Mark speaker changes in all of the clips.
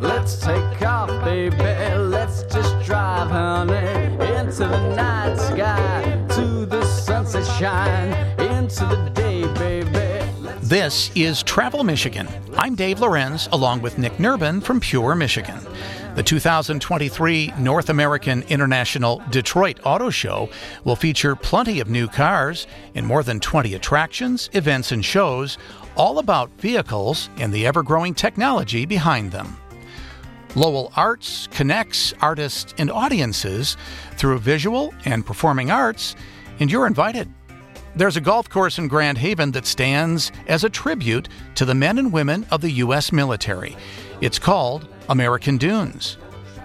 Speaker 1: Let's take off, baby. Let's just drive, honey, into the night sky, to the sunset shine, into the day, baby.
Speaker 2: This is Travel Michigan. I'm Dave Lorenz, along with Nick Nerbonne from Pure Michigan. The 2023 North American International Detroit Auto Show will feature plenty of new cars and more than 20 attractions, events, and shows, all about vehicles and the ever growing technology behind them. Lowell Arts connects artists and audiences through visual and performing arts, and you're invited. There's a golf course in Grand Haven that stands as a tribute to the men and women of the U.S. military. It's called American Dunes.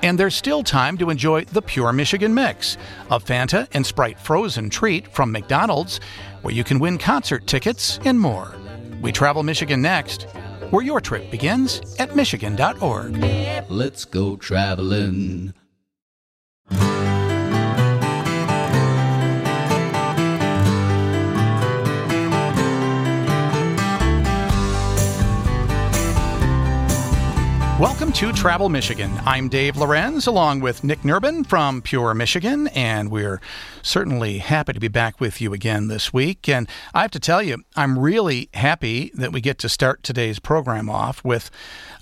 Speaker 2: And there's still time to enjoy the Pure Michigan Mix, a Fanta and Sprite frozen treat from McDonald's, where you can win concert tickets and more. We travel Michigan next, where your trip begins at Michigan.org.
Speaker 1: Let's go traveling.
Speaker 2: Welcome to Travel Michigan. I'm Dave Lorenz, along with Nick Nerbonne from Pure Michigan, and we're certainly happy to be back with you again this week. And I have to tell you, I'm really happy that we get to start today's program off with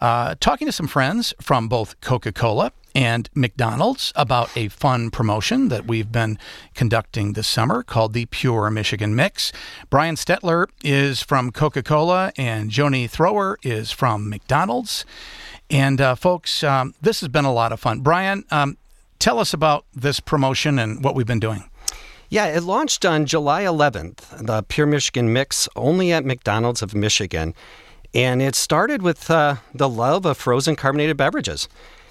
Speaker 2: uh, talking to some friends from both Coca Cola and McDonald's about a fun promotion that we've been conducting this summer called the Pure Michigan Mix. Brian Stetler is from Coca Cola, and Joni Thrower is from McDonald's. And uh, folks, um, this has been a lot of fun. Brian, um, tell us about this promotion and what we've been doing.
Speaker 3: Yeah, it launched on July 11th, the Pure Michigan Mix, only at McDonald's of Michigan. And it started with uh, the love of frozen carbonated beverages.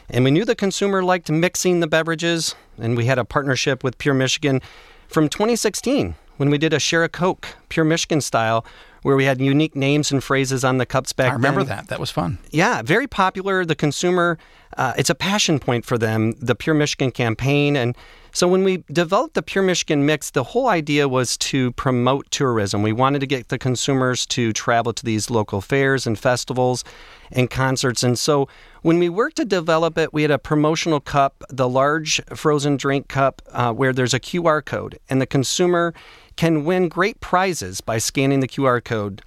Speaker 3: And we knew the consumer liked mixing the beverages, and we had a partnership with Pure Michigan from 2016 when we did a Share a Coke, Pure Michigan style, where we had unique names and phrases on the cups back
Speaker 2: I remember
Speaker 3: then.
Speaker 2: that. That was fun.
Speaker 3: Yeah, very popular. The consumer, uh, it's a passion point for them, the Pure Michigan campaign. And so when we developed the Pure Michigan mix, the whole idea was to promote tourism. We wanted to get the consumers to travel to these local fairs and festivals and concerts. And so when we worked to develop it, we had a promotional cup, the large frozen drink cup, uh, where there's a QR code, and the consumer can win great prizes by scanning the QR code.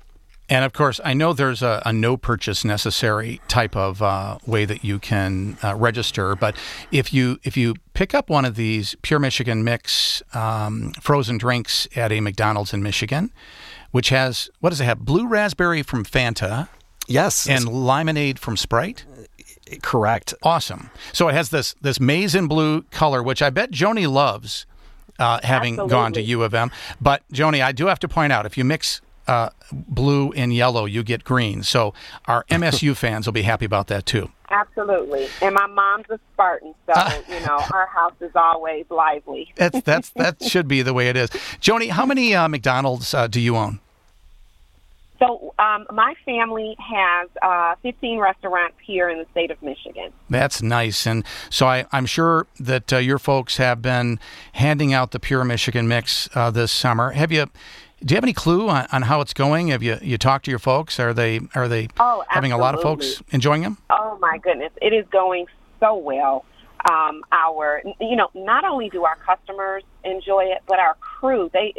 Speaker 2: And of course, I know there's a, a no purchase necessary type of uh, way that you can uh, register. But if you if you pick up one of these Pure Michigan Mix um, frozen drinks at a McDonald's in Michigan, which has what does it have? Blue raspberry from Fanta
Speaker 3: Yes,
Speaker 2: and Lymonade from Sprite.
Speaker 3: correct.
Speaker 2: Awesome. So it has this this maize and blue color, which I bet Joni loves, uh, having gone to U of M. But Joni, I do have to point out, if you mix uh, blue and yellow, you get green. So our MSU fans will be happy about that too.
Speaker 4: Absolutely. And my mom's a Spartan, so you know our house is always lively.
Speaker 2: That's that's that should be the way it is. Joni, how many uh, McDonald's uh, do you own?
Speaker 4: So um, my family has uh, 15 restaurants here in the state of Michigan.
Speaker 2: That's nice, and so I, I'm sure that uh, your folks have been handing out the Pure Michigan Mix uh, this summer. Have you? Do you have any clue on, on how it's going? Have you you talked to your folks? Are they are they
Speaker 4: Oh,
Speaker 2: having a lot of folks enjoying them?
Speaker 4: Oh my goodness, it is going so well. Um, our, you know, not only do our customers enjoy it, but our crew they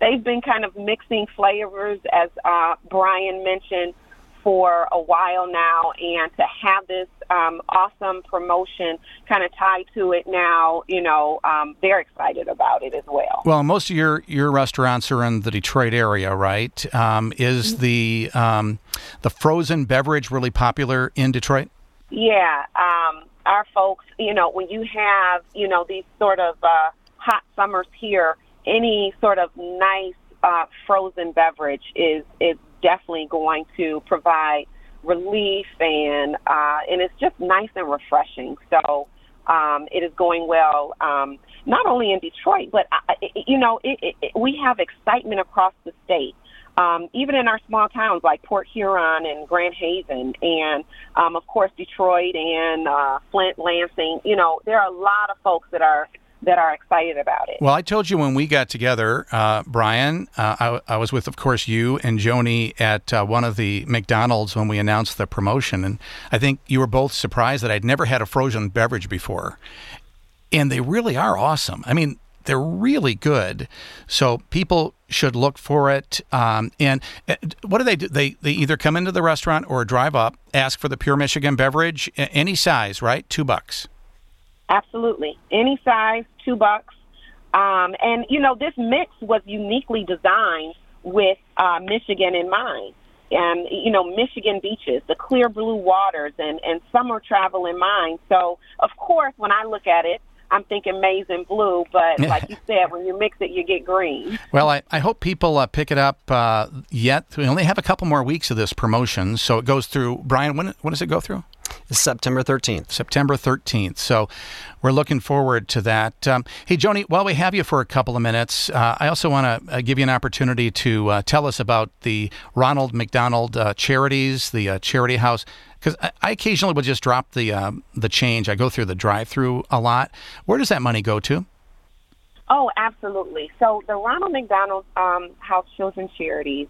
Speaker 4: they've been kind of mixing flavors, as uh, Brian mentioned, for a while now, and to have this um, awesome promotion kind of tied to it now, you know, um, they're excited about it as well.
Speaker 2: Well, most of your, your restaurants are in the Detroit area, right? Um, is the um, the frozen beverage really popular in Detroit?
Speaker 4: Yeah, um, our folks, you know, when you have, you know, these sort of uh, hot summers here, any sort of nice uh, frozen beverage is is definitely going to provide relief and uh, and it's just nice and refreshing. So um, it is going well, um, not only in Detroit, but uh, you know, it, it, it, we have excitement across the state um, even in our small towns like Port Huron and Grand Haven, and um, of course Detroit and uh, Flint, Lansing. You know, there are a lot of folks that are that are excited about it.
Speaker 2: Well, I told you when we got together, uh, Brian, uh, I, I, was with, of course, you and Joni at uh, one of the McDonald's when we announced the promotion. And I think you were both surprised that I'd never had a frozen beverage before. And they really are awesome. I mean, they're really good. So people should look for it. Um, and uh, what do they do? They, they either come into the restaurant or drive up, ask for the Pure Michigan beverage, any size, right? Two bucks.
Speaker 4: Absolutely. Any size, two bucks. Um, and, you know, this mix was uniquely designed with uh, Michigan in mind. And, you know, Michigan beaches, the clear blue waters, and, and summer travel in mind. So, of course, when I look at it, I'm thinking maize and blue, but like you said, when you mix it, you get green.
Speaker 2: Well, I, I hope people uh, pick it up uh, yet. We only have a couple more weeks of this promotion, so it goes through. Brian, when, when does it go through?
Speaker 3: September 13th.
Speaker 2: September 13th. So we're looking forward to that. Um, hey, Joni, while we have you for a couple of minutes, uh, I also want to uh, give you an opportunity to uh, tell us about the Ronald McDonald uh, Charities, the uh, charity house. Because I, I, occasionally will just drop the uh, the change. I go through the drive-through a lot. Where does that money go to?
Speaker 4: Oh, absolutely. So the Ronald McDonald um, House Children's Charities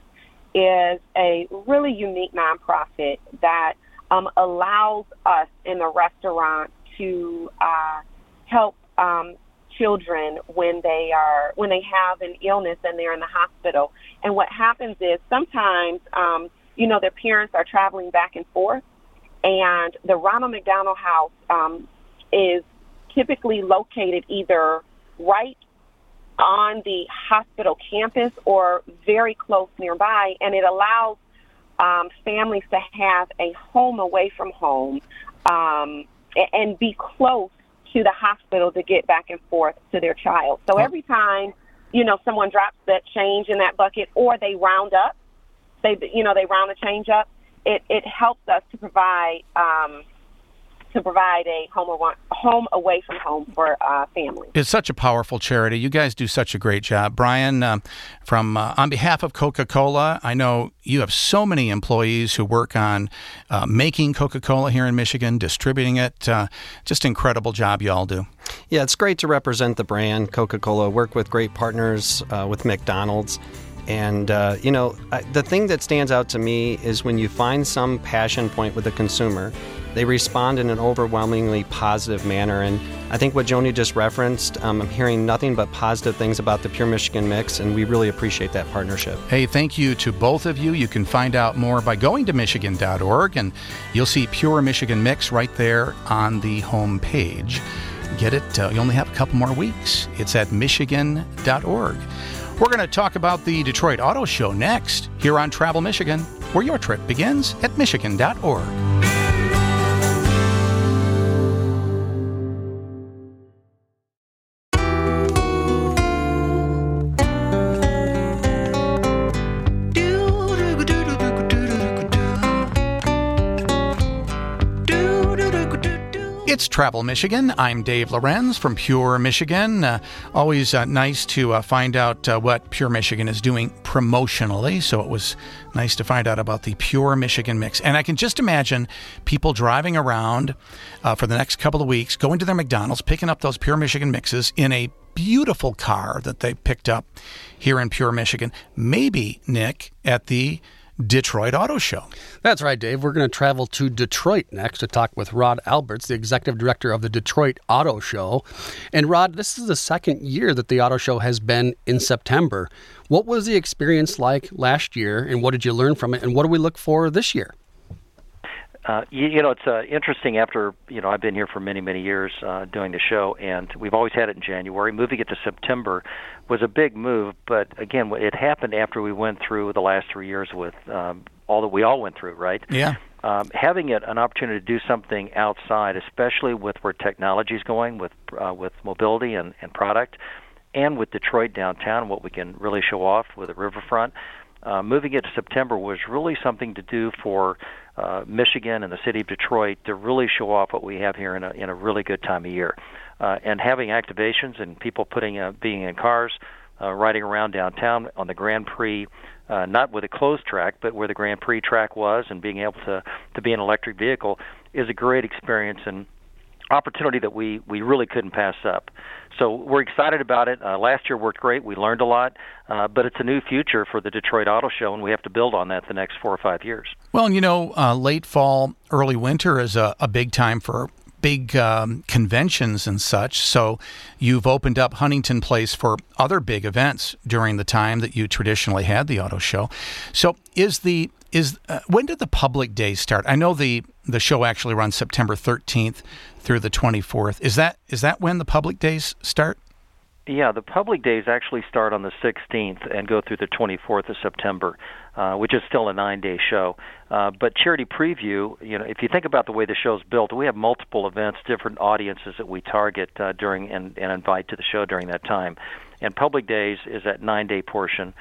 Speaker 4: is a really unique nonprofit that um, allows us in the restaurant to uh, help um, children when they are when they have an illness and they're in the hospital. And what happens is sometimes, um, you know, their parents are traveling back and forth, and the Ronald McDonald House um, is typically located either right on the hospital campus or very close nearby, and it allows um, families to have a home away from home um, and be close to the hospital to get back and forth to their child. So every time, you know, someone drops that change in that bucket or they round up, they, you know, they round the change up, it, it helps us to provide um, to provide a home, home away from home for uh, families.
Speaker 2: It's such a powerful charity. You guys do such a great job, Brian. Uh, from uh, on behalf of Coca-Cola, I know you have so many employees who work on uh, making Coca-Cola here in Michigan, distributing it. Uh, just incredible job you all do.
Speaker 3: Yeah, it's great to represent the brand Coca-Cola. Work with great partners uh, with McDonald's. And, uh, you know, the thing that stands out to me is when you find some passion point with a consumer they respond in an overwhelmingly positive manner. And I think what Joni just referenced, um, I'm hearing nothing but positive things about the Pure Michigan Mix, and we really appreciate that partnership.
Speaker 2: Hey, thank you to both of you. You can find out more by going to Michigan.org, and you'll see Pure Michigan Mix right there on the home page. Get it? Uh, you only have a couple more weeks. It's at Michigan.org. We're going to talk about the Detroit Auto Show next here on Travel Michigan, where your trip begins at Michigan.org. Travel Michigan. I'm Dave Lorenz from Pure Michigan. Uh, always uh, nice to uh, find out uh, what Pure Michigan is doing promotionally. So it was nice to find out about the Pure Michigan mix. And I can just imagine people driving around uh, for the next couple of weeks, going to their McDonald's, picking up those Pure Michigan mixes in a beautiful car that they picked up here in Pure Michigan. Maybe, Nick, at the Detroit Auto Show.
Speaker 5: That's right, Dave. We're going to travel to Detroit next to talk with Rod Alberts, the executive director of the Detroit Auto Show. And Rod, this is the second year that the auto show has been in September. What was the experience like last year, and what did you learn from it, and what do we look for this year?
Speaker 6: Uh, you, you know, it's uh, interesting. After you know, I've been here for many, many years uh, doing the show, and we've always had it in January. Moving it to September was a big move, but again, it happened after we went through the last three years with um, all that we all went through, right?
Speaker 2: Yeah.
Speaker 6: Um, having it, an opportunity to do something outside, especially with where technology is going, with uh, with mobility and, and product, and with Detroit downtown, what we can really show off with the riverfront. Uh, moving it to September was really something to do for uh, Michigan and the city of Detroit to really show off what we have here in a in a really good time of year, uh, and having activations and people putting uh, being in cars, uh, riding around downtown on the Grand Prix. Uh, not with a closed track, but where the Grand Prix track was, and being able to to be an electric vehicle is a great experience. And opportunity that we we really couldn't pass up. So we're excited about it. Uh, last year worked great. We learned a lot, uh, but it's a new future for the Detroit Auto Show, and we have to build on that the next four or five years.
Speaker 2: Well, you know, uh, late fall, early winter is a, a big time for big um, conventions and such. So you've opened up Huntington Place for other big events during the time that you traditionally had the auto show. So is the is uh, when did the public days start? I know the the show actually runs September 13th through the 24th. Is that is that when the public days start?
Speaker 6: Yeah, the public days actually start on the 16th and go through the 24th of September, uh, which is still a nine-day show. Uh, but Charity Preview, you know, if you think about the way the show's built, we have multiple events, different audiences that we target uh, during and, and invite to the show during that time. And Public Days is that nine-day portion.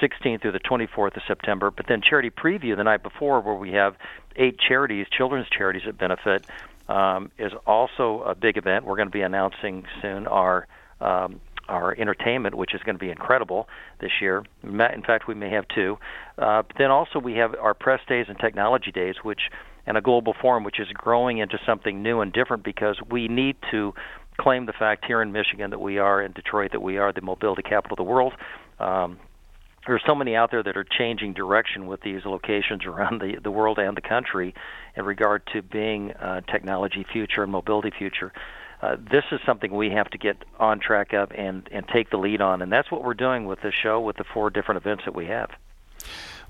Speaker 6: 16th through the 24th of September, but then Charity Preview the night before, where we have eight charities, children's charities that benefit, um, is also a big event. We're going to be announcing soon our um, our entertainment, which is going to be incredible this year. In fact, we may have two. Uh, but then also we have our press days and technology days, which and a global forum, which is growing into something new and different because we need to claim the fact here in Michigan that we are in Detroit that we are the mobility capital of the world. Um, there's so many out there that are changing direction with these locations around the, the world and the country in regard to being uh, technology future and mobility future. Uh, this is something we have to get on track of and, and take the lead on, and that's what we're doing with this show with the four different events that we have.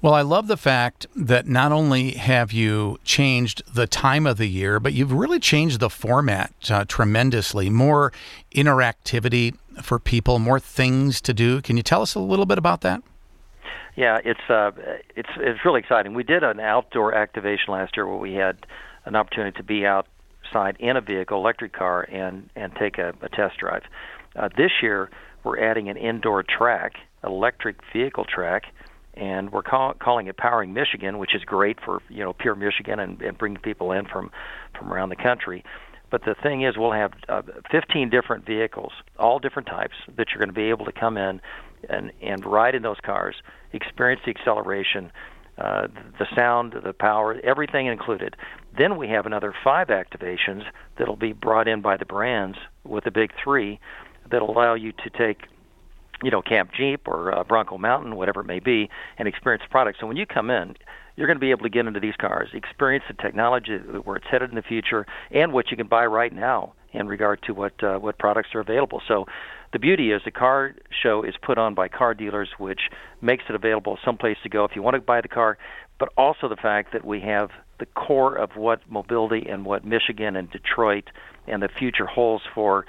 Speaker 2: Well, I love the fact that not only have you changed the time of the year, but you've really changed the format uh, tremendously. More interactivity for people, more things to do. Can you tell us a little bit about that?
Speaker 6: Yeah, it's uh, it's it's really exciting. We did an outdoor activation last year where we had an opportunity to be outside in a vehicle, electric car, and and take a, a test drive. Uh, this year, we're adding an indoor track, electric vehicle track, and we're call, calling it Powering Michigan, which is great for you know pure Michigan and, and bringing people in from from around the country. But the thing is, we'll have uh, 15 different vehicles, all different types, that you're going to be able to come in and and ride in those cars, experience the acceleration, uh, the sound, the power, everything included. Then we have another five activations that'll be brought in by the brands with the big three that'll allow you to take you know, Camp Jeep or uh, Bronco Mountain, whatever it may be, and experience the product. So when you come in, you're going to be able to get into these cars, experience the technology, where it's headed in the future, and what you can buy right now in regard to what uh, what products are available. So the beauty is the car show is put on by car dealers, which makes it available someplace to go if you want to buy the car, but also the fact that we have the core of what mobility and what Michigan and Detroit and the future holds for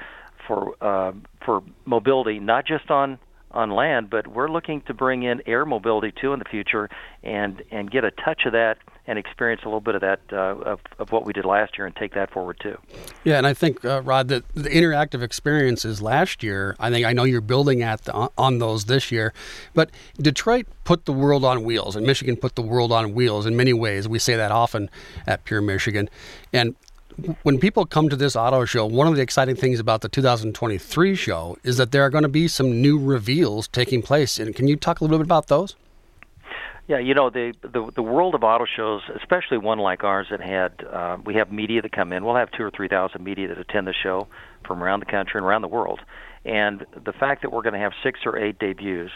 Speaker 6: for uh, for mobility, not just on on land, but we're looking to bring in air mobility too in the future, and and get a touch of that and experience a little bit of that uh, of, of what we did last year and take that forward too.
Speaker 5: Yeah, and I think uh, Rod, that the interactive experiences last year, I think I know you're building at the, on those this year, but Detroit put the world on wheels, and Michigan put the world on wheels in many ways. We say that often at Pure Michigan, and when people come to this auto show, one of the exciting things about the 2023 show is that there are going to be some new reveals taking place. And can you talk a little bit about those?
Speaker 6: Yeah, you know the the the world of auto shows, especially one like ours that had uh, we have media that come in. We'll have two or three thousand media that attend the show from around the country and around the world. And the fact that we're going to have six or eight debuts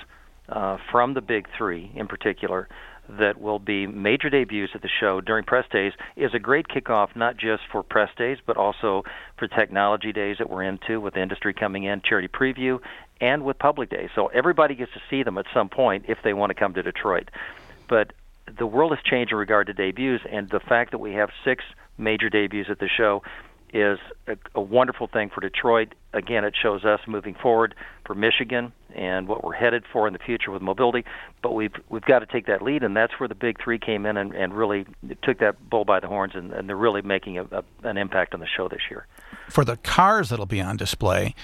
Speaker 6: uh, from the big three in particular that will be major debuts at the show during press days is a great kickoff not just for press days but also for technology days that we're into with industry coming in charity preview and with public days. So everybody gets to see them at some point if they want to come to detroit. But the world has changed in regard to debuts and the fact that we have six major debuts at the show is a, a wonderful thing for Detroit. Again, it shows us moving forward for Michigan and what we're headed for in the future with mobility. But we've we've got to take that lead, and that's where the big three came in and, and really took that bull by the horns, and, and they're really making a, a, an impact on the show this year.
Speaker 2: For the cars that'll be on display,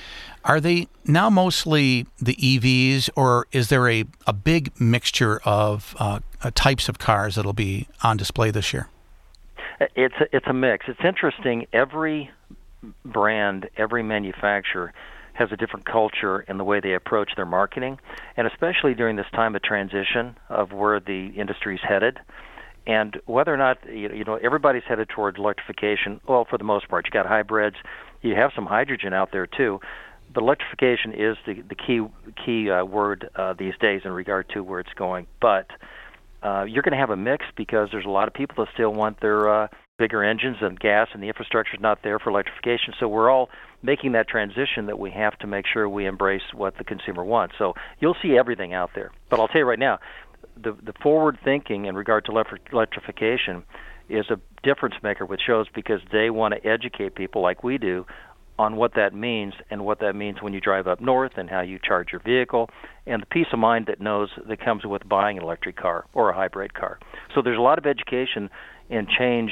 Speaker 2: are they now mostly the EVs, or is there a, a big mixture of uh, uh, types of cars that'll be on display this year?
Speaker 6: It's a, it's a mix. It's interesting. Every brand, every manufacturer has a different culture in the way they approach their marketing, and especially during this time of transition of where the industry is headed, And whether or not you know everybody's headed towards electrification. Well, for the most part, you got hybrids. You have some hydrogen out there too, but electrification is the the key key uh, word uh, these days in regard to where it's going. But uh, you're going to have a mix because there's a lot of people that still want their uh, bigger engines and gas, and the infrastructure is not there for electrification. So we're all making that transition that we have to make sure we embrace what the consumer wants. So you'll see everything out there. But I'll tell you right now, the the forward thinking in regard to electrification is a difference maker with shows because they want to educate people like we do on what that means and what that means when you drive up north and how you charge your vehicle and the peace of mind that knows that comes with buying an electric car or a hybrid car. So there's a lot of education and change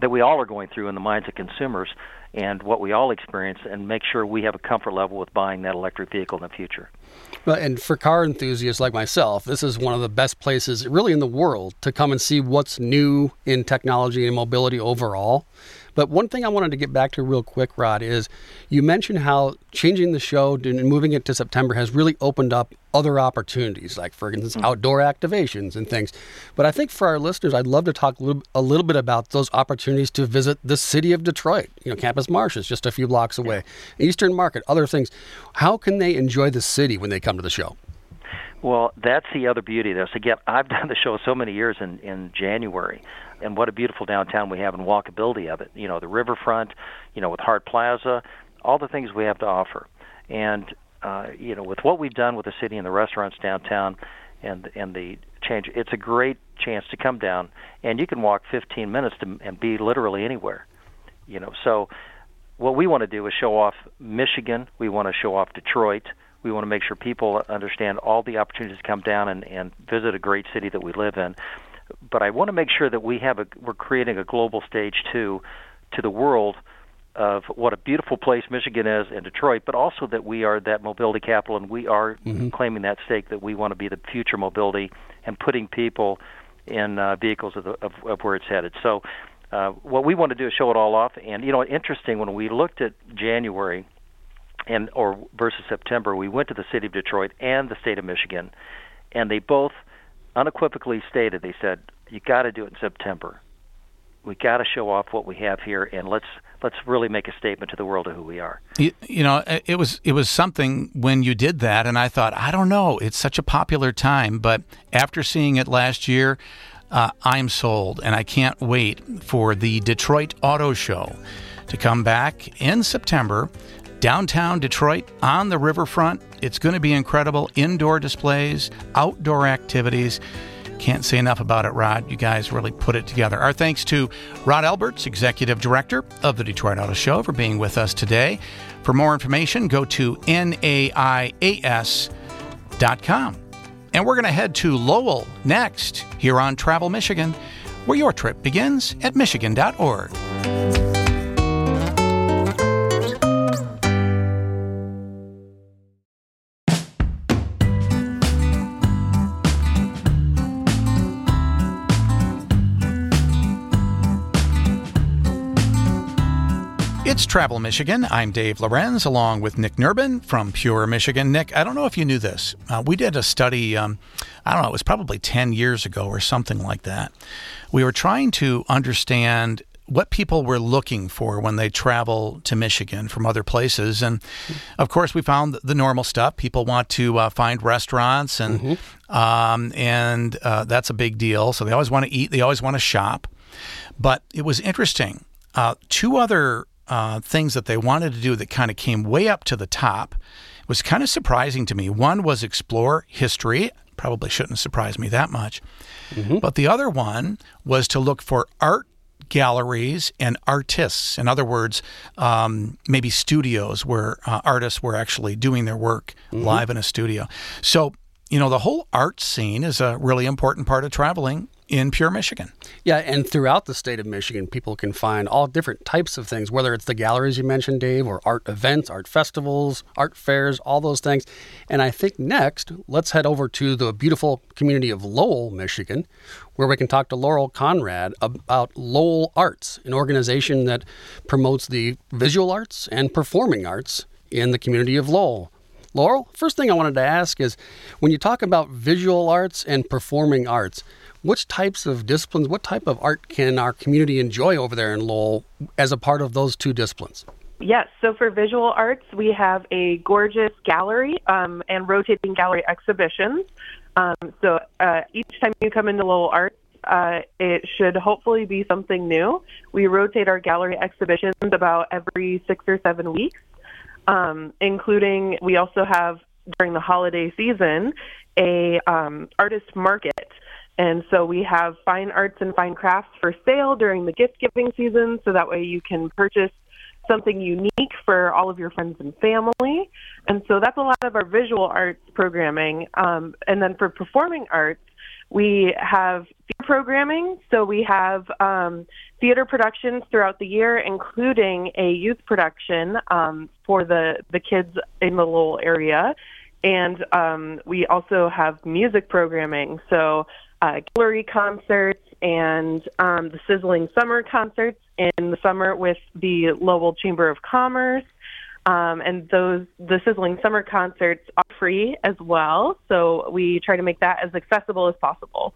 Speaker 6: that we all are going through in the minds of consumers and what we all experience and make sure we have a comfort level with buying that electric vehicle in the future.
Speaker 5: Well, and for car enthusiasts like myself, this is one of the best places really in the world to come and see what's new in technology and mobility overall. But one thing I wanted to get back to real quick, Rod, is you mentioned how changing the show and moving it to September has really opened up other opportunities, like, for instance, mm-hmm. outdoor activations and things. But I think for our listeners, I'd love to talk a little, a little, bit about those opportunities to visit the city of Detroit. You know, Campus Martius is just a few blocks away. Eastern Market, other things. How can they enjoy the city when they come to the show?
Speaker 6: Well, that's the other beauty of this. Again, I've done the show so many years in, in January and what a beautiful downtown we have and walkability of it. You know, the riverfront, you know, with Hart Plaza, all the things we have to offer. And uh, you know, with what we've done with the city and the restaurants downtown and and the change, it's a great chance to come down and you can walk 15 minutes to, and be literally anywhere. You know, so what we want to do is show off Michigan. We want to show off Detroit. We want to make sure people understand all the opportunities to come down and, and visit a great city that we live in but I want to make sure that we have a we're creating a global stage too to the world of what a beautiful place Michigan is and Detroit, but also that we are that mobility capital and we are mm-hmm. claiming that stake that we want to be the future mobility and putting people in uh, vehicles of, the, of, of where it's headed. So, uh, what we want to do is show it all off. And you know, interesting when we looked at January and or versus September, we went to the city of Detroit and the state of Michigan, and they both unequivocally stated they said you got to do it in September. We got to show off what we have here, and let's let's really make a statement to the world of who we are.
Speaker 2: You, you, know, it was it was something when you did that, and I thought, I don't know, it's such a popular time, but after seeing it last year, uh, I'm sold, and I can't wait for the Detroit Auto Show to come back in September downtown Detroit on the riverfront. It's going to be incredible. Indoor displays, outdoor activities. Can't say enough about it, Rod. You guys really put it together. Our thanks to Rod Alberts, Executive Director of the Detroit Auto Show, for being with us today. For more information, go to naias.com. And we're going to head to Lowell next here on Travel Michigan, where your trip begins at michigan.org. It's Travel Michigan. I'm Dave Lorenz along with Nick Nerbonne from Pure Michigan. Nick, I don't know if you knew this. Uh, we did a study, um, I don't know, it was probably 10 years ago or something like that. We were trying to understand what people were looking for when they travel to Michigan from other places. And of course, we found the normal stuff. People want to uh, find restaurants, and mm-hmm. um, and uh, that's a big deal. So they always want to eat. They always want to shop. But it was interesting. Uh, two other uh, things that they wanted to do that kind of came way up to the top it was kind of surprising to me. One was explore history. Probably shouldn't surprise me that much. Mm-hmm. But the other one was to look for art galleries and artists. In other words, um, maybe studios where uh, artists were actually doing their work mm-hmm. live in a studio. So, you know, the whole art scene is a really important part of traveling in Pure Michigan.
Speaker 5: Yeah, and throughout the state of Michigan, people can find all different types of things, whether it's the galleries you mentioned, Dave, or art events, art festivals, art fairs, all those things. And I think next, let's head over to the beautiful community of Lowell, Michigan, where we can talk to Laurel Conrad about Lowell Arts, an organization that promotes the visual arts and performing arts in the community of Lowell. Laurel, first thing I wanted to ask is when you talk about visual arts and performing arts, which types of disciplines, what type of art can our community enjoy over there in Lowell as a part of those two disciplines?
Speaker 7: Yes, so for visual arts, we have a gorgeous gallery um, and rotating gallery exhibitions. Um, so uh, each time you come into Lowell Arts, uh, it should hopefully be something new. We rotate our gallery exhibitions about every six or seven weeks, um, including we also have during the holiday season a um, artist market. And so we have fine arts and fine crafts for sale during the gift giving season, so that way you can purchase something unique for all of your friends and family. And so that's a lot of our visual arts programming. Um, and then for performing arts, we have theater programming. So we have um, theater productions throughout the year, including a youth production um, for the, the kids in the Lowell area. And um, we also have music programming. So uh, gallery concerts and um, the Sizzling Summer concerts in the summer with the Lowell Chamber of Commerce. Um, and those the sizzling summer concerts are free as well so we try to make that as accessible as possible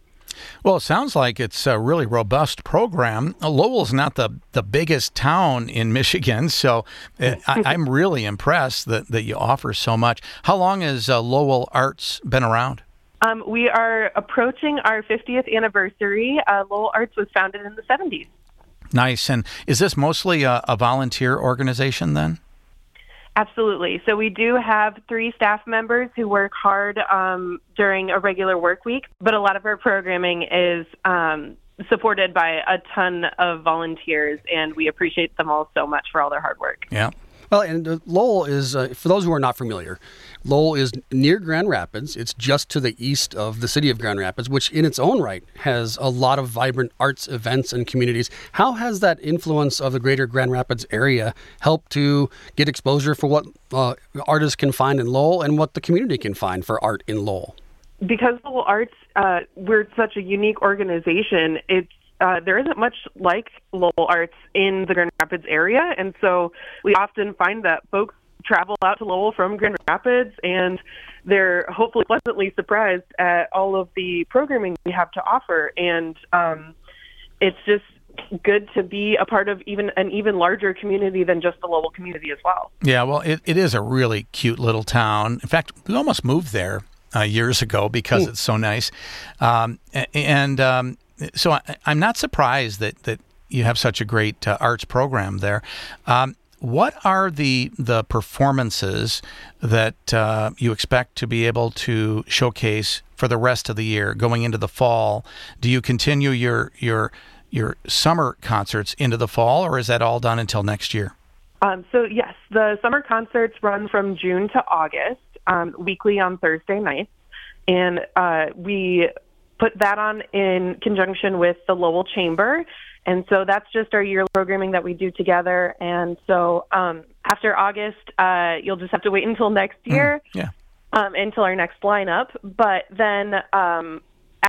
Speaker 2: well, it sounds like it's a really robust program. Lowell's not the, the biggest town in Michigan, so uh, I, am really impressed that, that you offer so much. How long has uh, Lowell Arts been around?
Speaker 7: Um, we are approaching our 50th anniversary. Uh, Lowell Arts was founded in the 70s.
Speaker 2: Nice. And is this mostly a, a volunteer organization then?
Speaker 7: Absolutely. So we do have three staff members who work hard um, during a regular work week, but a lot of our programming is um, supported by a ton of volunteers, and we appreciate them all so much for all their hard work.
Speaker 2: Yeah.
Speaker 5: Well, and Lowell is, uh, for those who are not familiar, Lowell is near Grand Rapids. It's just to the east of the city of Grand Rapids, which in its own right has a lot of vibrant arts events and communities. How has that influence of the greater Grand Rapids area helped to get exposure for what uh, artists can find in Lowell and what the community can find for art in Lowell?
Speaker 7: Because Lowell Arts, uh, we're such a unique organization, it's uh, there isn't much like Lowell Arts in the Grand Rapids area, and so we often find that folks travel out to Lowell from Grand Rapids, and they're hopefully pleasantly surprised at all of the programming we have to offer. And um, it's just good to be a part of even an even larger community than just the Lowell community as well.
Speaker 2: Yeah, well, it, it is a really cute little town. In fact, we almost moved there uh, years ago because mm. it's so nice. Um, and um, so I, am not surprised that that you have such a great uh, arts program there. Um, what are the the performances that uh, you expect to be able to showcase for the rest of the year, going into the fall? Do you continue your your your summer concerts into the fall, or is that all done until next year?
Speaker 7: Um, so yes, the summer concerts run from June to August, um, weekly on Thursday nights, and uh, we put that on in conjunction with the Lowell Chamber. And so that's just our yearly programming that we do together. And so um, after August, uh, you'll just have to wait until next mm, year,
Speaker 2: mm, yeah.
Speaker 7: um, until our next lineup. But then um,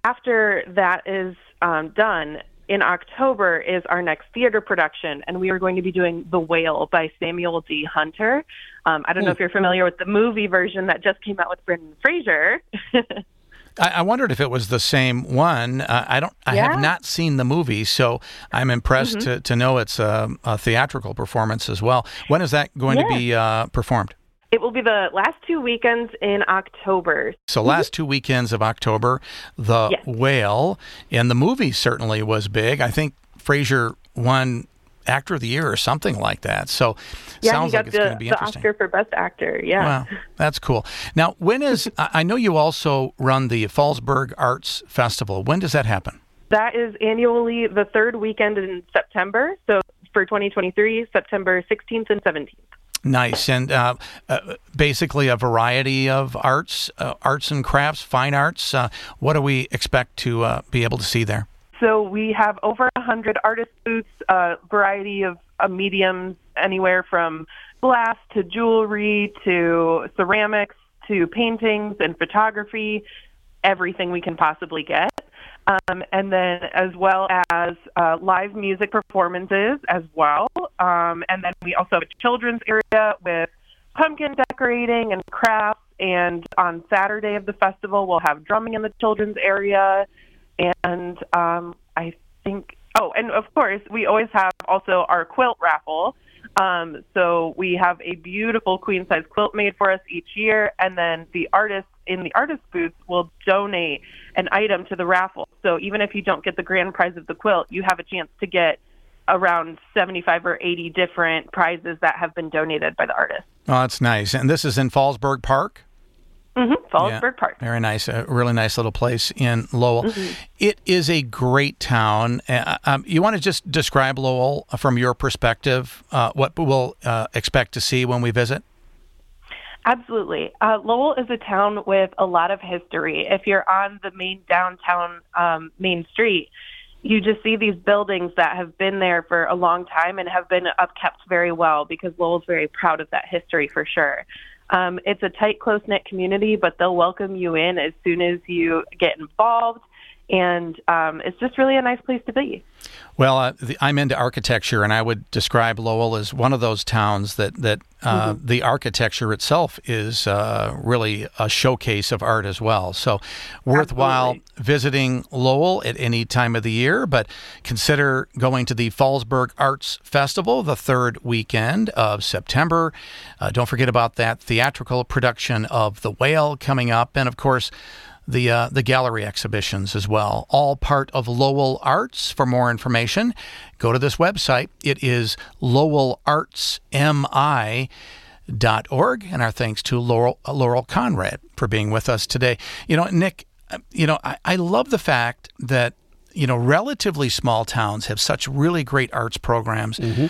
Speaker 7: after that is um, done, in October is our next theater production, and we are going to be doing The Whale by Samuel D. Hunter. Um, I don't know hmm. if you're familiar with the movie version that just came out with Brendan Fraser.
Speaker 2: I, I, wondered if it was the same one. Uh, I don't. I yeah. have not seen the movie, so I'm impressed mm-hmm. to, to know it's a, a, theatrical performance as well. When is that going yeah. to be uh, performed?
Speaker 7: It will be the last two weekends in October.
Speaker 2: So, mm-hmm. last two weekends of October, The yes. Whale, and the movie certainly was big. I think Fraser won actor of the year or something like that. So
Speaker 7: yeah,
Speaker 2: sounds
Speaker 7: like
Speaker 2: it's the, going to be interesting.
Speaker 7: The Oscar for Best Actor. Yeah.
Speaker 2: Wow, that's cool. Now, when is I know you also run the Fallasburg Arts Festival. When does that happen?
Speaker 7: That is annually the third weekend in September. So for 2023, September 16th and 17th.
Speaker 2: Nice, and uh, uh, basically a variety of arts, uh, arts and crafts, fine arts. Uh, what do we expect to uh, be able to see there?
Speaker 7: So we have over 100 artist booths, a variety of uh, mediums, anywhere from glass to jewelry to ceramics to paintings and photography, everything we can possibly get. Um, and then as well as uh, live music performances as well. Um, and then we also have a children's area with pumpkin decorating and crafts. And on Saturday of the festival, we'll have drumming in the children's area. And um, I think, oh, and of course, we always have also our quilt raffle. Um, so we have a beautiful queen size quilt made for us each year, and then the artists in the artist booth will donate an item to the raffle. So even if you don't get the grand prize of the quilt, you have a chance to get around 75 or 80 different prizes that have been donated by the artist.
Speaker 2: Oh, that's nice. And this is in Fallasburg Park?
Speaker 7: Mm-hmm. Fallasburg yeah, Park.
Speaker 2: Very nice. A really nice little place in Lowell. Mm-hmm. It is a great town. Uh, um, you want to just describe Lowell from your perspective, uh, what we'll uh, expect to see when we visit?
Speaker 7: Absolutely. Uh, Lowell is a town with a lot of history. If you're on the main downtown um, main street, you just see these buildings that have been there for a long time and have been upkept very well because Lowell's very proud of that history for sure. Um, it's a tight, close knit community, but they'll welcome you in as soon as you get involved. And um, it's just really a nice place to be.
Speaker 2: Well, uh, the, I'm into architecture, and I would describe Lowell as one of those towns that that uh, mm-hmm. the architecture itself is uh, really a showcase of art as well. So, worthwhile Absolutely. visiting Lowell at any time of the year, but consider going to the Fallasburg Arts Festival the third weekend of September. Uh, don't forget about that theatrical production of The Whale coming up, and of course the uh, the gallery exhibitions as well. All part of Lowell Arts. For more information, go to this website. It is lowellartsmi.org. And our thanks to Laurel, Laurel Conrad for being with us today. You know, Nick, uh, you know, I, I love the fact that you know, relatively small towns have such really great arts programs. Mm-hmm.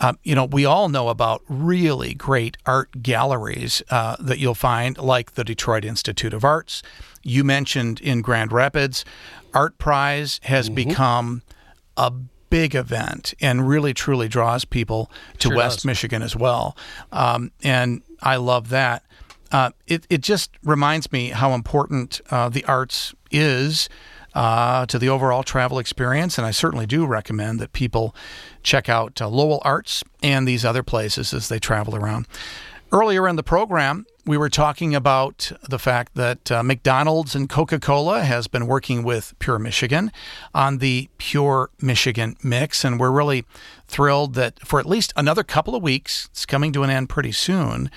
Speaker 2: Um, you know, we all know about really great art galleries uh, that you'll find, like the Detroit Institute of Arts. You mentioned in Grand Rapids, Art Prize has mm-hmm. become a big event and really truly draws people to sure West does. Michigan as well. Um, and I love that. Uh, it, it just reminds me how important uh, the arts is uh, to the overall travel experience. And I certainly do recommend that people check out uh, Lowell Arts and these other places as they travel around. Earlier in the program, we were talking about the fact that uh, McDonald's and Coca Cola has been working with Pure Michigan on the Pure Michigan mix. And we're really thrilled that for at least another couple of weeks, it's coming to an end pretty soon,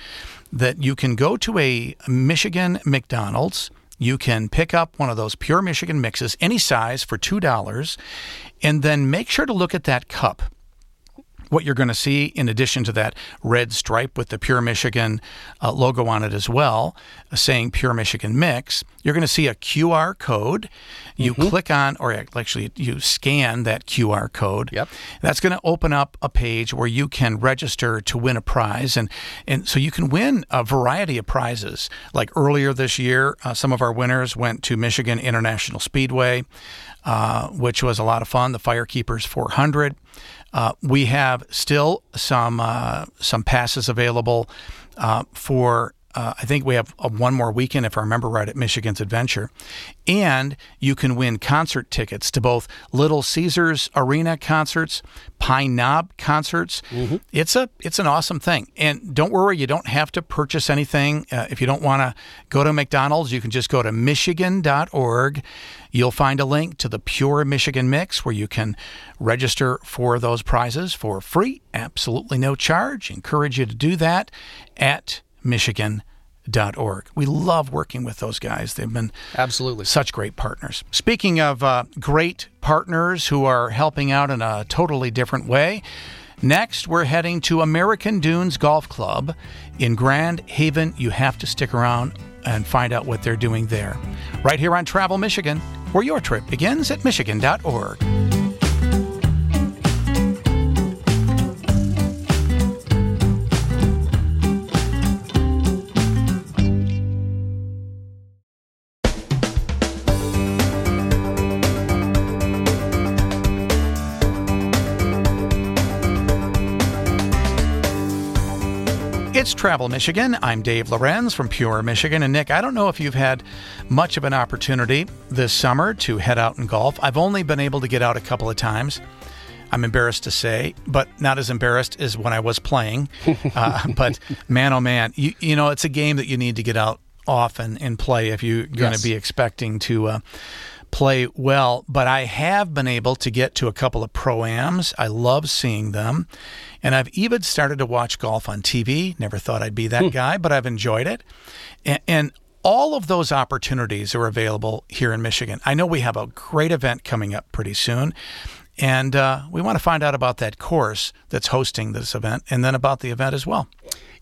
Speaker 2: that you can go to a Michigan McDonald's you can pick up one of those pure Michigan mixes, any size, for $2, and then make sure to look at that cup what you're going to see, in addition to that red stripe with the Pure Michigan uh, logo on it as well, uh, saying Pure Michigan Mix, you're going to see a QR code. You mm-hmm. click on, or actually, you scan that QR code.
Speaker 5: Yep.
Speaker 2: That's going to open up a page where you can register to win a prize, and and so you can win a variety of prizes. Like earlier this year, uh, some of our winners went to Michigan International Speedway. Uh, which was a lot of fun. The Firekeepers 400. Uh, we have still some uh, some passes available uh, for. Uh, I think we have one more weekend, if I remember right, at Michigan's Adventure. And you can win concert tickets to both Little Caesars Arena concerts, Pine Knob concerts. Mm-hmm. It's a it's an awesome thing. And don't worry, you don't have to purchase anything. Uh, if you don't want to go to McDonald's, you can just go to michigan.org. You'll find a link to the Pure Michigan Mix where you can register for those prizes for free, absolutely no charge. Encourage you to do that at michigan.org. We love working with those guys. They've been
Speaker 5: absolutely
Speaker 2: such great partners. Speaking of uh, great partners who are helping out in a totally different way, Next, we're heading to American Dunes Golf Club in Grand Haven. You have to stick around and find out what they're doing there. Right here on Travel Michigan, where your trip begins at Michigan.org. It's Travel Michigan. I'm Dave Lorenz from Pure Michigan. And Nick, I don't know if you've had much of an opportunity this summer to head out and golf. I've only been able to get out a couple of times. I'm embarrassed to say, but not as embarrassed as when I was playing. Uh, but man, oh man, you, you know, it's a game that you need to get out often and play if you're going to
Speaker 5: Yes.
Speaker 2: be expecting to uh, play well. But I have been able to get to a couple of proams. I love seeing them. And I've even started to watch golf on TV. Never thought I'd be that guy, but I've enjoyed it. And, and all of those opportunities are available here in Michigan. I know we have a great event coming up pretty soon. And uh, we want to find out about that course that's hosting this event and then about the event as well.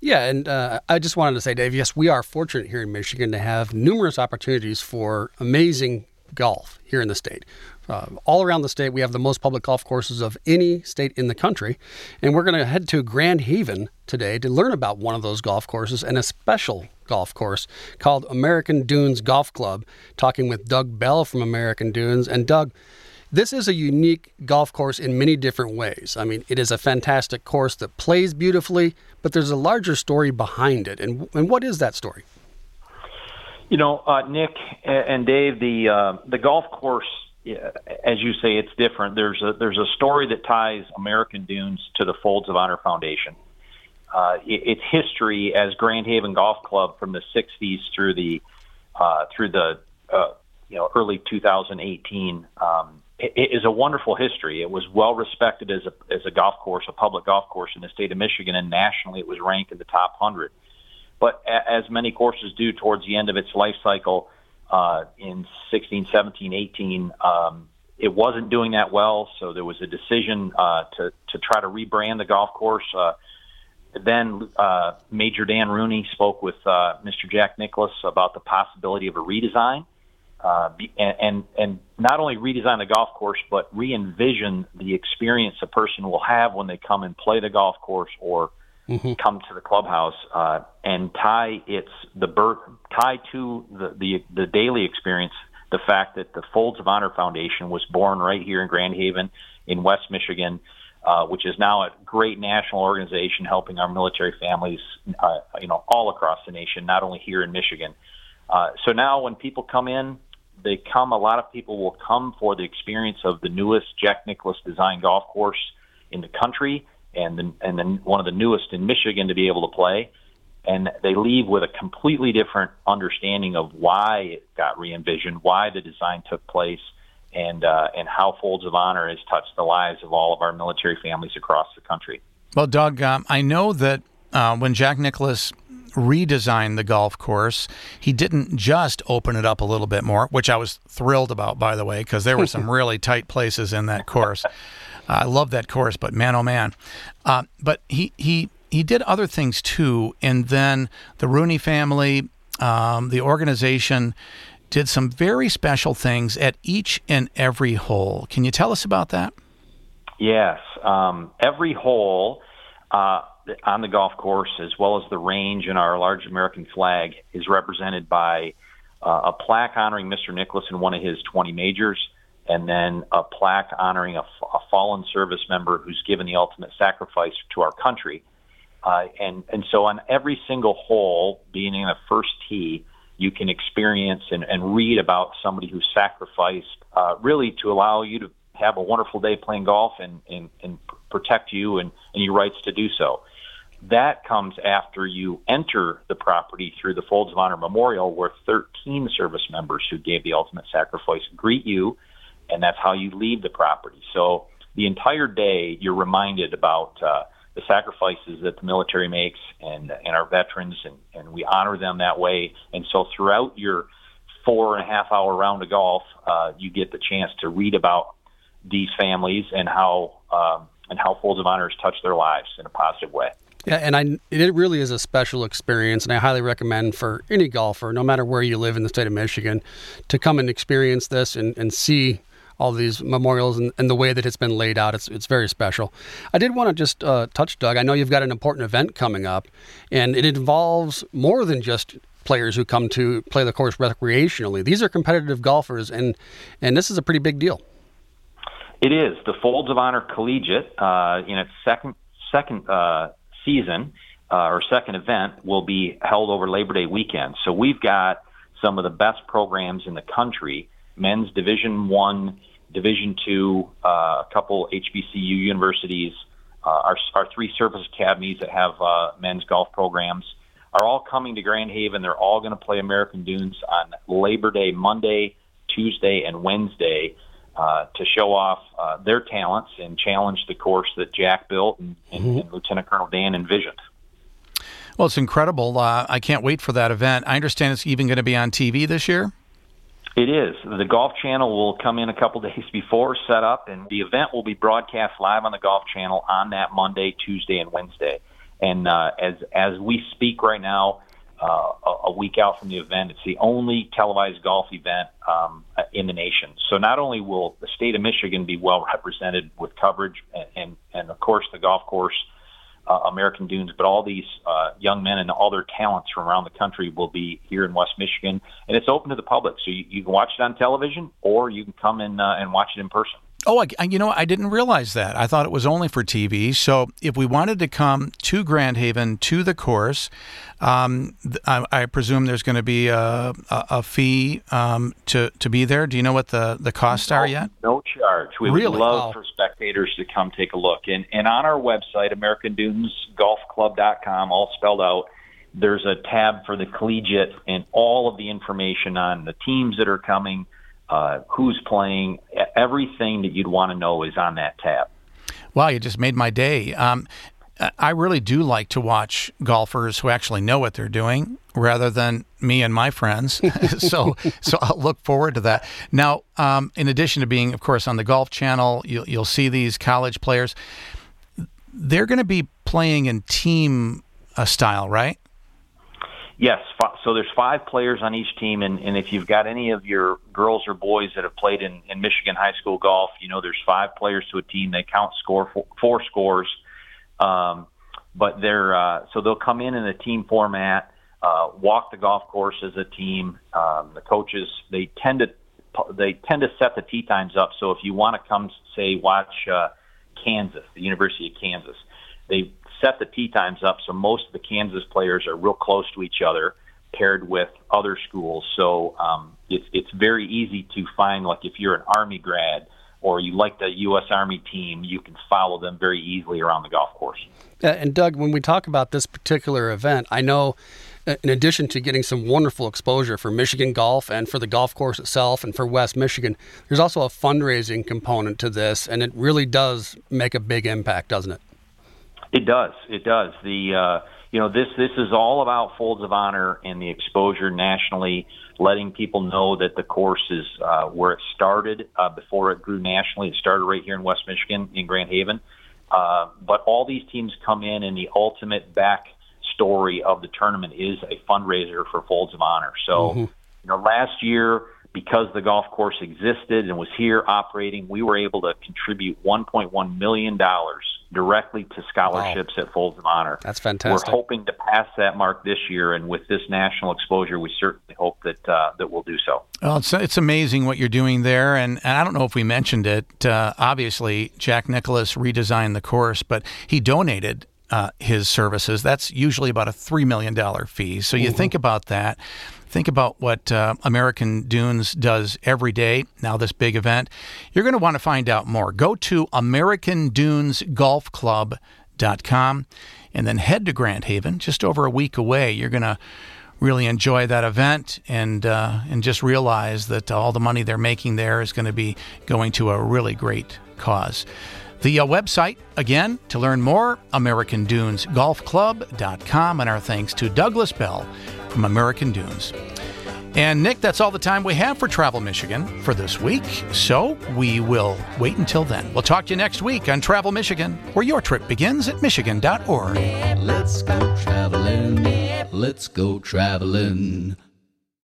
Speaker 5: Yeah, and uh, I just wanted to say, Dave, yes, we are fortunate here in Michigan to have numerous opportunities for amazing golf here in the state. Uh, all around the state, we have the most public golf courses of any state in the country. And we're going to head to Grand Haven today to learn about one of those golf courses and a special golf course called American Dunes Golf Club, talking with Doug Bell from American Dunes. And Doug, this is a unique golf course in many different ways. I mean, it is a fantastic course that plays beautifully, but there's a larger story behind it. And, and what is that story?
Speaker 8: You know, uh, Nick and Dave, the uh, the golf course, as you say, it's different. There's a there's a story that ties American Dunes to the Folds of Honor Foundation. Uh, it, its history as Grand Haven Golf Club from the '60s through the uh, through the uh, you know early 2018 um, it, it is a wonderful history. It was well respected as a as a golf course, a public golf course in the state of Michigan, and nationally it was ranked in the top hundred but as many courses do towards the end of its life cycle uh, in 16, 17, 18, um, it wasn't doing that well. So there was a decision uh, to to try to rebrand the golf course. Uh, then uh, Major Dan Rooney spoke with uh, Mr. Jack Nicklaus about the possibility of a redesign. Uh, and, and and not only redesign the golf course, but re-envision the experience a person will have when they come and play the golf course or come to the clubhouse uh, and tie its the birth tie to the, the the daily experience the fact that the Folds of Honor Foundation was born right here in Grand Haven in West Michigan, uh, which is now a great national organization helping our military families, uh, you know, all across the nation, not only here in Michigan. Uh, so now when people come in, they come. A lot of people will come for the experience of the newest Jack Nicklaus design golf course in the country, and then and then one of the newest in Michigan to be able to play. And they leave with a completely different understanding of why it got re-envisioned, why the design took place, and uh, and how Folds of Honor has touched the lives of all of our military families across the country.
Speaker 2: Well, Doug, um, I know that uh, when Jack Nicklaus redesigned the golf course, he didn't just open it up a little bit more, which I was thrilled about, by the way, because there were some really tight places in that course. I love that course, but man, oh man! Uh, but he he he did other things too, and then the Rooney family, um, the organization, did some very special things at each and every hole. Can you tell us about that?
Speaker 8: Yes, um, every hole uh, on the golf course, as well as the range and our large American flag, is represented by uh, a plaque honoring Mr. Nicklaus in one of his 20 majors, and then a plaque honoring a, a fallen service member who's given the ultimate sacrifice to our country. Uh, and and so on every single hole, being in a first tee, you can experience and, and read about somebody who sacrificed uh, really to allow you to have a wonderful day playing golf and, and, and protect you and, and your rights to do so. That comes after you enter the property through the Folds of Honor Memorial, where 13 service members who gave the ultimate sacrifice greet you, and that's how you leave the property. So the entire day, you're reminded about uh, the sacrifices that the military makes and and our veterans, and, and we honor them that way. And so throughout your four and a half hour round of golf, uh, you get the chance to read about these families and how um, and how Folds of Honor has touched their lives in a positive way.
Speaker 5: Yeah, and I it really is a special experience, and I highly recommend for any golfer, no matter where you live in the state of Michigan, to come and experience this and, and see all these memorials and, and the way that it's been laid out. It's it's very special. I did want to just uh, touch, Doug. I know you've got an important event coming up, and it involves more than just players who come to play the course recreationally. These are competitive golfers, and and this is a pretty big deal.
Speaker 8: It is the Folds of Honor Collegiate uh, in its second second uh, season uh, or second event will be held over Labor Day weekend. So we've got some of the best programs in the country: men's Division One Division two, uh, a couple HBCU universities, uh, our, our three service academies that have uh, men's golf programs are all coming to Grand Haven. They're all going to play American Dunes on Labor Day, Monday, Tuesday, and Wednesday uh, to show off uh, their talents and challenge the course that Jack built and, and, mm-hmm. and Lieutenant Colonel Dan envisioned.
Speaker 2: Well, it's incredible. Uh, I can't wait for that event. I understand it's even going to be on TV this year.
Speaker 8: It is. The Golf Channel will come in a couple days before, set up, and the event will be broadcast live on the Golf Channel on that Monday, Tuesday, and Wednesday. And uh, as as we speak right now, uh, a week out from the event, it's the only televised golf event um, in the nation. So not only will the state of Michigan be well represented with coverage, and and, and of course the golf course uh, American Dunes, but all these uh, young men and all their talents from around the country will be here in West Michigan, and it's open to the public. So you, you can watch it on television, or you can come in uh, and watch it in person.
Speaker 2: Oh, I, you know, I didn't realize that. I thought it was only for TV. So if we wanted to come to Grand Haven to the course, um, I, I, presume there's going to be a, a, a fee um, to to be there. Do you know what the, the costs
Speaker 8: no,
Speaker 2: are yet?
Speaker 8: No charge. We
Speaker 2: really?
Speaker 8: would love wow. for spectators to come take a look. And and on our website, AmericanDunesGolfClub.com, all spelled out. There's a tab for the collegiate and all of the information on the teams that are coming uh, who's playing, everything that you'd want to know is on that tab.
Speaker 2: Wow, you just made my day. Um, I really do like to watch golfers who actually know what they're doing rather than me and my friends. so, so I'll look forward to that. Now, um, in addition to being, of course, on the Golf Channel, you'll, you'll see these college players. They're going to be playing in team uh, style, right?
Speaker 8: Yes, so there's five players on each team, and, and if you've got any of your girls or boys that have played in, in Michigan high school golf, you know there's five players to a team. They count score four, four scores, um, but they're uh, so they'll come in in a team format, uh, walk the golf course as a team. Um, the coaches they tend to they tend to set the tee times up. So if you want to come say watch uh, Kansas, the University of Kansas, they set the tee times up so most of the Kansas players are real close to each other paired with other schools. So um, it's it's very easy to find like if you're an Army grad or you like the U.S. Army team, you can follow them very easily around the golf course.
Speaker 5: and Doug, when we talk about this particular event, I know uh, in addition to getting some wonderful exposure for Michigan golf and for the golf course itself and for West Michigan, there's also a fundraising component to this, and it really does make a big impact, doesn't it?
Speaker 8: It does. It does. The uh, you know this this is all about folds of honor and the exposure nationally, letting people know that the course is uh, where it started uh, before it grew nationally. It started right here in West Michigan in Grand Haven, uh, but all these teams come in, and the ultimate back story of the tournament is a fundraiser for folds of honor. So, mm-hmm. you know, last year because the golf course existed and was here operating, we were able to contribute 1.1 million dollars directly to scholarships wow. at Folds of Honor.
Speaker 5: That's fantastic.
Speaker 8: We're hoping to pass that mark this year, and with this national exposure, we certainly hope that uh, that we'll do so.
Speaker 2: Well, it's it's amazing what you're doing there, and, and I don't know if we mentioned it. Uh, obviously, Jack Nicklaus redesigned the course, but he donated. Uh, his services. That's usually about a $3 million fee. So you mm-hmm. think about that. Think about what uh, American Dunes does every day. Now, this big event, you're going to want to find out more. Go to AmericanDunesGolfClub.com and then head to Grand Haven, just over a week away. You're going to really enjoy that event and uh, and just realize that all the money they're making there is going to be going to a really great cause. The uh, website, again, to learn more, AmericanDunesGolfClub.com. And our thanks to Douglas Bell from American Dunes. And Nick, that's all the time we have for Travel Michigan for this week. So we will wait until then. We'll talk to you next week on Travel Michigan, where your trip begins at Michigan.org.
Speaker 1: Let's go traveling. Let's go traveling.